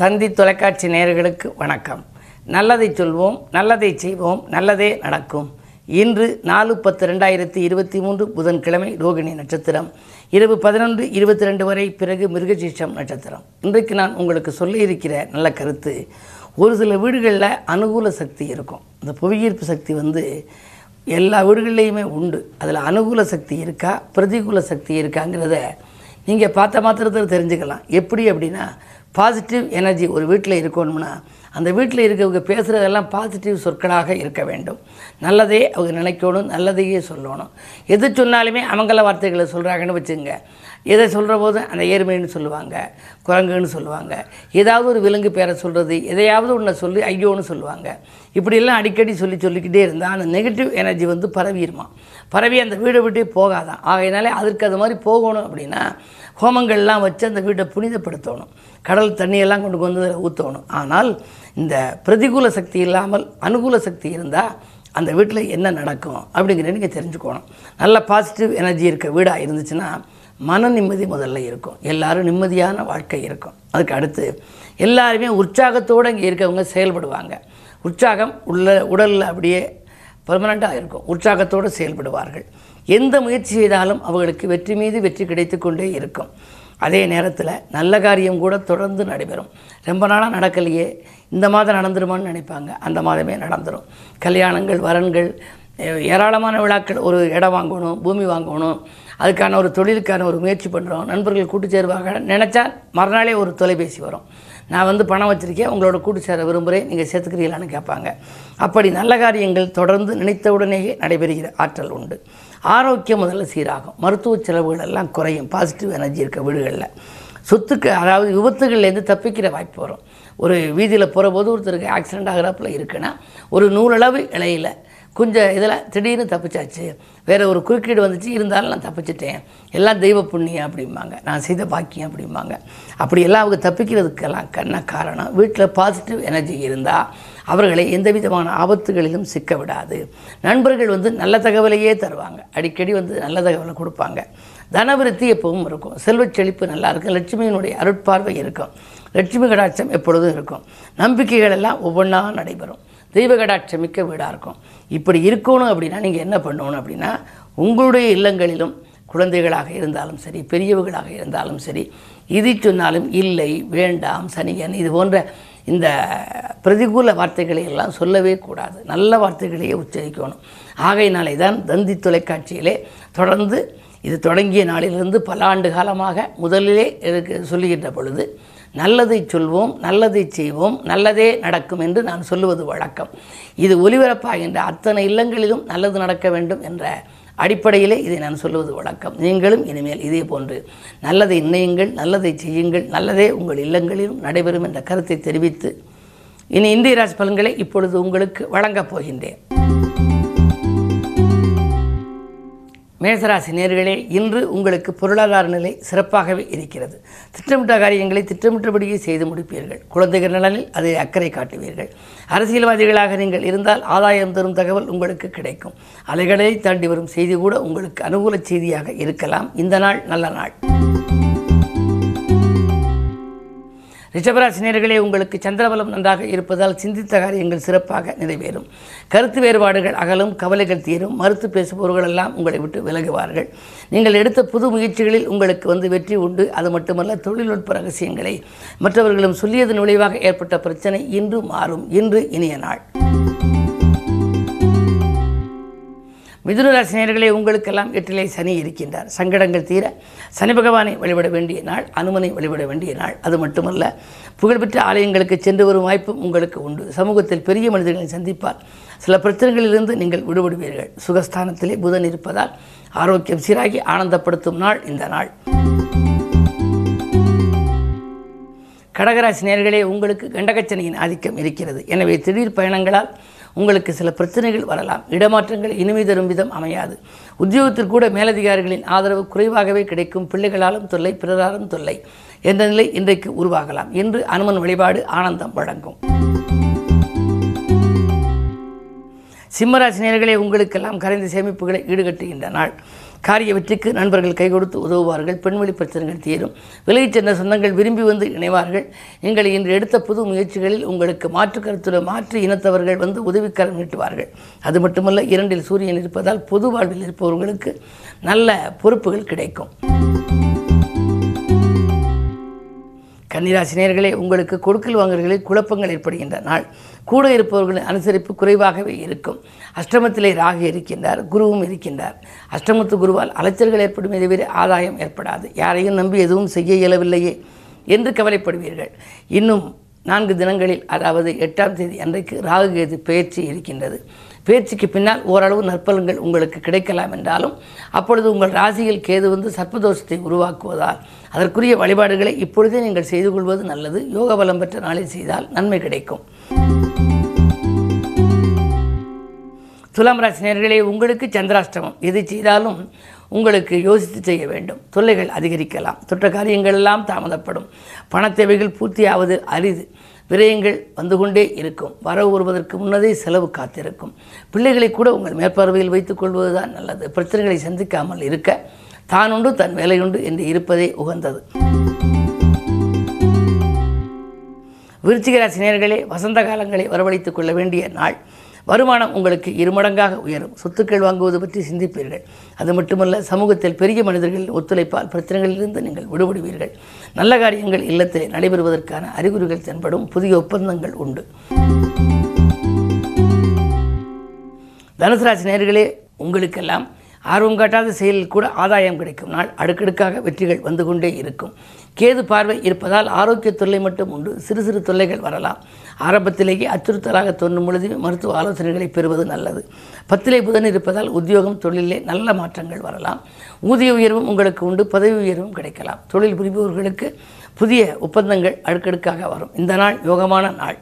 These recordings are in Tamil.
தந்தி தொலைக்காட்சி நேயர்களுக்கு வணக்கம். நல்லதை சொல்வோம் நல்லதை செய்வோம் நல்லதே நடக்கும். இன்று நாலு பத்து ரெண்டாயிரத்தி இருபத்தி மூன்று புதன்கிழமை ரோகிணி நட்சத்திரம். இரவு பதினொன்று இருபத்தி ரெண்டு வரை பிறகு மிருகசீஷம் நட்சத்திரம். இன்றைக்கு நான் உங்களுக்கு சொல்லியிருக்கிற நல்ல கருத்து ஒரு சில வீடுகளில் அனுகூல சக்தி இருக்கும். இந்த புவியீர்ப்பு சக்தி வந்து எல்லா வீடுகள்லேயுமே உண்டு. அதில் அனுகூல சக்தி இருக்கா பிரதிகூல சக்தி இருக்காங்கிறத நீங்கள் பார்த்த மாத்திரத்தில் தெரிஞ்சுக்கலாம். எப்படி அப்படின்னா பாசிட்டிவ் எனர்ஜி ஒரு வீட்டில் இருக்கணும்னா அந்த வீட்டில் இருக்கவங்க பேசுகிறதெல்லாம் பாசிட்டிவ் சொற்களாக இருக்க வேண்டும். நல்லதே அவங்க நினைக்கணும் நல்லதையே சொல்லணும். எது சொன்னாலுமே அமங்கல வார்த்தைகளை சொல்கிறாங்கன்னு வச்சுங்க எதை சொல்கிற போது அந்த ஏர்மைன்னு சொல்லுவாங்க குரங்குன்னு சொல்லுவாங்க. ஏதாவது ஒரு விலங்கு பேரை சொல்கிறது எதையாவது ஒன்றை சொல்லி ஐயோன்னு சொல்லுவாங்க. இப்படியெல்லாம் அடிக்கடி சொல்லி சொல்லிக்கிட்டே இருந்தால் அந்த நெகட்டிவ் எனர்ஜி வந்து பரவிடுமா பரவி அந்த வீடை விட்டு போகாதான் ஆகையினாலே அதற்கு அது மாதிரி போகணும் அப்படின்னா ஹோமங்கள்லாம் வச்சு அந்த வீட்டை புனிதப்படுத்தணும். கடல் தண்ணியெல்லாம் கொண்டு வந்து ஊற்றணும் ஆனால் இந்த பிரதிகூல சக்தி இல்லாமல் அனுகூல சக்தி இருந்தால் அந்த வீட்டில் என்ன நடக்கும் அப்படிங்கிறத நீங்கள் தெரிஞ்சுக்கணும். நல்ல பாசிட்டிவ் எனர்ஜி இருக்க வீடாக இருந்துச்சுன்னா மன நிம்மதி முதல்ல இருக்கும். எல்லாரும் நிம்மதியான வாழ்க்கை இருக்கும். அதுக்கு அடுத்து எல்லாருமே உற்சாகத்தோடு இங்கே இருக்கவங்க செயல்படுவாங்க. உற்சாகம் உள்ள உடலில் அப்படியே பெர்மனண்ட்டாக இருக்கும். உற்சாகத்தோடு செயல்படுவார்கள். எந்த முயற்சி செய்தாலும் அவர்களுக்கு வெற்றி மீது வெற்றி கிடைத்து கொண்டே இருக்கும். அதே நேரத்தில் நல்ல காரியம் கூட தொடர்ந்து நடைபெறும். ரொம்ப நாளாக நடக்கலையே. இந்த மாதம் நடந்துருமான்னு நினைப்பாங்க. அந்த மாதமே நடந்துடும் கல்யாணங்கள் வரன்கள் ஏராளமான விழாக்கள் ஒரு இடம் வாங்கணும் பூமி வாங்கணும் அதுக்கான ஒரு தொழிலுக்கான ஒரு முயற்சி பண்ணுறோம் நண்பர்கள் கூட்டு சேருவாங்க. நினச்சா மறுநாளே ஒரு தொலைபேசி வரும். நான் வந்து பணம் வச்சுருக்கேன் உங்களோட கூட்டு சேர விரும்புகிறேன் நீங்கள் சேர்த்துக்கிறீங்களான்னு கேட்பாங்க. அப்படி நல்ல காரியங்கள் தொடர்ந்து நினைத்தவுடனேயே நடைபெறுகிற ஆற்றல் உண்டு. ஆரோக்கியம் முதல்ல சீராகும். மருத்துவ செலவுகள் எல்லாம் குறையும். பாசிட்டிவ் எனர்ஜி இருக்க வீடுகளில். சொத்துக்கு அதாவது விபத்துகள்லேருந்து தப்பிக்கிற வாய்ப்பு வரும். ஒரு வீதியில் போகிற போது ஒருத்தருக்கு ஆக்சிடெண்ட் ஆகிறாப்புல இருக்குன்னா ஒரு நூறளவு இலையில் கொஞ்சம் இதில் திடீர்னு தப்பிச்சாச்சு. வேறு ஒரு குறுக்கீடு வந்துச்சு இருந்தாலும் நான் தப்பிச்சிட்டேன். எல்லாம் தெய்வ புண்ணியம் அப்படிம்பாங்க. நான் செய்த பாக்கியம் அப்படிம்பாங்க. அப்படி எல்லாம் அவங்க தப்பிக்கிறதுக்கெல்லாம் கண்ண காரணம் வீட்டில் பாசிட்டிவ் எனர்ஜி இருந்தால் அவர்களை எந்த விதமான ஆபத்துகளிலும் சிக்க விடாது. நண்பர்கள் வந்து நல்ல தகவலையே தருவாங்க. அடிக்கடி வந்து நல்ல தகவலை கொடுப்பாங்க. தனவிருத்தி எப்பவும் இருக்கும். செல்வச் செழிப்பு நல்லா இருக்கும். லட்சுமியினுடைய அருட்பார்வை இருக்கும். லட்சுமி கடாட்சம் எப்பொழுதும் இருக்கும். நம்பிக்கைகள் எல்லாம் ஒவ்வொன்றா நடைபெறும். தெய்வ மிக்க வீடாக இருக்கும். இப்படி இருக்கணும் அப்படின்னா நீங்கள் என்ன பண்ணணும் அப்படின்னா உங்களுடைய இல்லங்களிலும் குழந்தைகளாக இருந்தாலும் சரி பெரியவர்களாக இருந்தாலும் சரி இது சொன்னாலும் இல்லை வேண்டாம் சனியன் இது போன்ற இந்த பிரதிகூல வார்த்தைகளை எல்லாம் சொல்லவே கூடாது. நல்ல வார்த்தைகளையே உச்சரிக்கணும். ஆகையினாலே தான் தந்தி தொலைக்காட்சியிலே தொடர்ந்து இது தொடங்கிய நாளிலிருந்து பல ஆண்டு காலமாக முதலிலே இருக்கு சொல்லுகின்ற பொழுது நல்லதை சொல்வோம் நல்லதை செய்வோம் நல்லதே நடக்கும் என்று நான் சொல்லுவது வழக்கம். இது ஒலிபரப்பாகின்ற அத்தனை இல்லங்களிலும் நல்லது நடக்க வேண்டும் என்ற அடிப்படையிலே இதை நான் சொல்லுவது வழக்கம். நீங்களும் இனிமேல் இதே போன்று நல்லதை இணையுங்கள் நல்லதை செய்யுங்கள் நல்லதே உங்கள் இல்லங்களிலும் நடைபெறும் என்ற கருத்தை தெரிவித்து இனி இந்திய ராசி பலன்களை இப்பொழுது உங்களுக்கு வழங்கப் போகின்றேன். மேசராசி நேர்களே இன்று உங்களுக்கு பொருளாதார நிலை சிறப்பாகவே இருக்கிறது. திட்டமிட்ட காரியங்களை திட்டமிட்டபடியே செய்து முடிப்பீர்கள். குழந்தைகள் நலனில் அதை அக்கறை காட்டுவீர்கள். அரசியல்வாதிகளாக நீங்கள் இருந்தால் ஆதாயம் தரும் தகவல் உங்களுக்கு கிடைக்கும். அலைகளை தாண்டி வரும் செய்தி கூட உங்களுக்கு அனுகூல செய்தியாக இருக்கலாம். இந்த நாள் நல்ல நாள். ரிஷபராசினியர்களே உங்களுக்கு சந்திரபலம் நன்றாக இருப்பதால் சிந்தித்த காரியங்கள் சிறப்பாக நிறைவேறும். கருத்து வேறுபாடுகள் அகலும் கவலைகள் தீரும் மறுத்து பேசுபவர்கள் எல்லாம் உங்களை விட்டு விலகுவார்கள். நீங்கள் எடுத்த புது முயற்சிகளில் உங்களுக்கு வந்து வெற்றி உண்டு. அது மட்டுமல்ல தொழில்நுட்ப ரகசியங்களை மற்றவர்களும் சொல்லியதன் விளைவாக ஏற்பட்ட பிரச்சனை இன்று மாறும். இன்று இனிய நாள். மிதுனராசினியர்களே உங்களுக்கெல்லாம் எட்டிலே சனி இருக்கின்றார். சங்கடங்கள் தீர சனி பகவானை வழிபட வேண்டிய நாள் அனுமனை வழிபட வேண்டிய நாள். அது மட்டுமல்ல புகழ்பெற்ற ஆலயங்களுக்கு சென்று வரும் வாய்ப்பும் உங்களுக்கு உண்டு. சமூகத்தில் பெரிய மனிதர்களை சந்திப்பால் சில பிரச்சனைகளிலிருந்து நீங்கள் விடுபடுவீர்கள். சுகஸ்தானத்திலே புதன் இருப்பதால் ஆரோக்கியம் சீராகி ஆனந்தப்படுத்தும் நாள் இந்த நாள். கடகராசி நேர்களே உங்களுக்கு கண்டகச்சனையின் ஆதிக்கம் இருக்கிறது. எனவே திடீர் பயணங்களால் உங்களுக்கு சில பிரச்சனைகள் வரலாம். இடமாற்றங்கள் இனிமை தரும் விதம் அமையாது. உத்தியோகத்தில் கூட மேலதிகாரிகளின் ஆதரவு குறைவாகவே கிடைக்கும். பிள்ளைகளாலும் தொல்லை பிறராலும் தொல்லை என்ற நிலை இன்றைக்கு உருவாகலாம் என்று அனுமன் வழிபாடு ஆனந்தம் வழங்கும். சிம்மராசி நேர்களே உங்களுக்கெல்லாம் கரைந்த சேமிப்புகளை ஈடுகட்டுகின்ற நாள். காரிய வெற்றிக்கு நண்பர்கள் கை கொடுத்து உதவுவார்கள். பெண்வெளி பிரச்சனைகள் தீரும். விலகிச் சென்ற சொந்தங்கள் விரும்பி வந்து இணைவார்கள். நீங்கள் இன்று எடுத்த புது முயற்சிகளில் உங்களுக்கு மாற்று கருத்துள்ள மாற்று இனத்தவர்கள் வந்து உதவிக்கரம் நீட்டுவார்கள். அது மட்டுமல்ல இரண்டில் சூரியன் இருப்பதால் பொது வாழ்வில் இருப்பவர்களுக்கு நல்ல பொறுப்புகள் கிடைக்கும். கன்னிராசினியர்களே உங்களுக்கு கொடுக்கல் வாங்கல்களில் குழப்பங்கள் ஏற்படுகின்ற நாள். கூட இருப்பவர்களின் அனுசரிப்பு குறைவாகவே இருக்கும். அஷ்டமத்திலே ராகு இருக்கின்றார் குருவும் இருக்கின்றார். அஷ்டமத்து குருவால் அலைச்சல்கள் ஏற்படும் தவிர ஆதாயம் ஏற்படாது. யாரையும் நம்பி எதுவும் செய்ய இயலவில்லையே என்று கவலைப்படுவீர்கள். இன்னும் நான்கு தினங்களில் அதாவது எட்டாம் தேதி அன்றைக்கு ராகு கேது பயிற்சி இருக்கின்றது. பேச்சுக்கு பின்னால் ஓரளவு நற்பலன்கள் உங்களுக்கு கிடைக்கலாம் என்றாலும் அப்பொழுது உங்கள் ராசியில் கேது வந்து சர்ப்பதோஷத்தை உருவாக்குவதால் அதற்குரிய வழிபாடுகளை இப்பொழுதே நீங்கள் செய்து கொள்வது நல்லது. யோக பலம் பெற்ற நாளில் செய்தால் நன்மை கிடைக்கும். துலாம் ராசி நேர்களே உங்களுக்கு சந்திராஷ்டமம். எது செய்தாலும் உங்களுக்கு யோசித்து செய்ய வேண்டும். தொல்லைகள் அதிகரிக்கலாம். தொற்ற காரியங்கள் எல்லாம் தாமதப்படும். பண தேவைகள் பூர்த்தியாவது அரிது. விரயங்கள் வந்து கொண்டே இருக்கும். வரவு வருவதற்கு முன்னதே செலவு காத்திருக்கும். பிள்ளைகளை கூட உங்கள் மேற்பார்வையில் வைத்துக் கொள்வதுதான் நல்லது. பிரச்சனைகளை சந்திக்காமல் இருக்க தானுண்டு தன் வேலையுண்டு என்று இருப்பதே உகந்தது. விருச்சிக வசந்த காலங்களை வரவழைத்துக் கொள்ள வேண்டிய நாள். வருமானம் உங்களுக்கு இருமடங்காக உயரும். சொத்துக்கள் வாங்குவது பற்றி சிந்திப்பீர்கள். அது மட்டுமல்ல சமூகத்தில் பெரிய மனிதர்கள் ஒத்துழைப்பால் பிரச்சனைகளிலிருந்து நீங்கள் விடுபடுவீர்கள். நல்ல காரியங்கள் இல்லத்திலே நடைபெறுவதற்கான அறிகுறிகள் தென்படும் புதிய ஒப்பந்தங்கள் உண்டு. தனுசு ராசி நேயர்களே உங்களுக்கெல்லாம் ஆர்வம் காட்டாத செயலில் கூட ஆதாயம் கிடைக்கும். நாள் அடுக்கடுக்காக வெற்றிகள் வந்து கொண்டே இருக்கும். கேது பார்வை இருப்பதால் ஆரோக்கிய தொல்லை மட்டும் உண்டு. சிறு சிறு தொல்லைகள் வரலாம். ஆரம்பத்திலேயே அச்சுறுத்தலாக தோன்றும் பொழுதுமே மருத்துவ ஆலோசனைகளை பெறுவது நல்லது. பத்திலே புதன் இருப்பதால் உத்தியோகம் தொழிலே நல்ல மாற்றங்கள் வரலாம். ஊதிய உயர்வும் உங்களுக்கு உண்டு. பதவி உயர்வும் கிடைக்கலாம். தொழில் புரிபவர்களுக்கு புதிய ஒப்பந்தங்கள் அடுக்கடுக்காக வரும். இந்த நாள் யோகமான நாள்.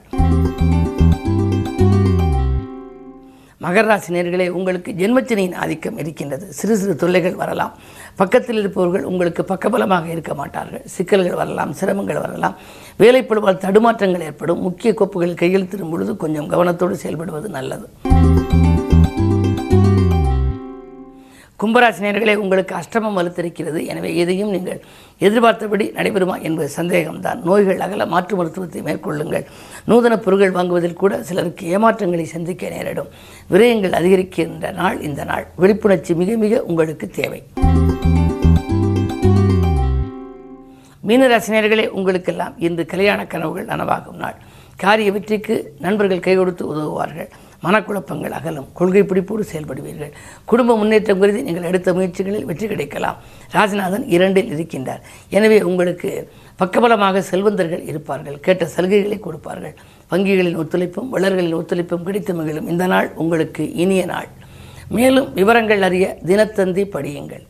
மகர ராசி நேர்களே உங்களுக்கு ஜென்மச்சனியின் ஆதிக்கம் இருக்கின்றது. சிறு சிறு தொல்லைகள் வரலாம். பக்கத்தில் இருப்பவர்கள் உங்களுக்கு பக்கபலமாக இருக்க மாட்டார்கள். சிக்கல்கள் வரலாம் சிரமங்கள் வரலாம். வேலைப்படுவால் தடுமாற்றங்கள் ஏற்படும். முக்கிய கோப்புகள் கையெழுத்திடும் பொழுது கொஞ்சம் கவனத்தோடு செயல்படுவது நல்லது. கும்பராசினியர்களே உங்களுக்கு அஷ்டமம் வலுத்திருக்கிறது. எனவே எதையும் நீங்கள் எதிர்பார்த்தபடி நடைபெறுமா என்பது சந்தேகம்தான். நோய்கள் அகல மாற்று மருத்துவத்தை மேற்கொள்ளுங்கள். நூதன பொருட்கள் வாங்குவதில் கூட சிலருக்கு ஏமாற்றங்களை சந்திக்க நேரிடும். விரயங்கள் அதிகரிக்கின்ற நாள் இந்த நாள். விழிப்புணர்ச்சி மிக மிக உங்களுக்கு தேவை. மீனராசினியர்களே உங்களுக்கெல்லாம் இன்று கல்யாண கனவுகள் நனவாகும் நாள். காரிய வெற்றிக்கு நண்பர்கள் கை கொடுத்து உதவுவார்கள். மனக்குழப்பங்கள் அகலும். கொள்கை பிடிப்போடு செயல்படுவீர்கள். குடும்ப முன்னேற்றம் கருதி நீங்கள் எடுத்த முயற்சிகளில் வெற்றி கிடைக்கலாம். ராஜநாதன் இரண்டில் இருக்கின்றார். எனவே உங்களுக்கு பக்கபலமாக செல்வந்தர்கள் இருப்பார்கள். கேட்ட சலுகைகளை கொடுப்பார்கள். வங்கிகளின் ஒத்துழைப்பும் வளர்களின் ஒத்துழைப்பும் கிடைத்து மகிழும் இந்த நாள் உங்களுக்கு இனிய நாள். மேலும் விவரங்கள் அறிய தினத்தந்தி படியுங்கள்.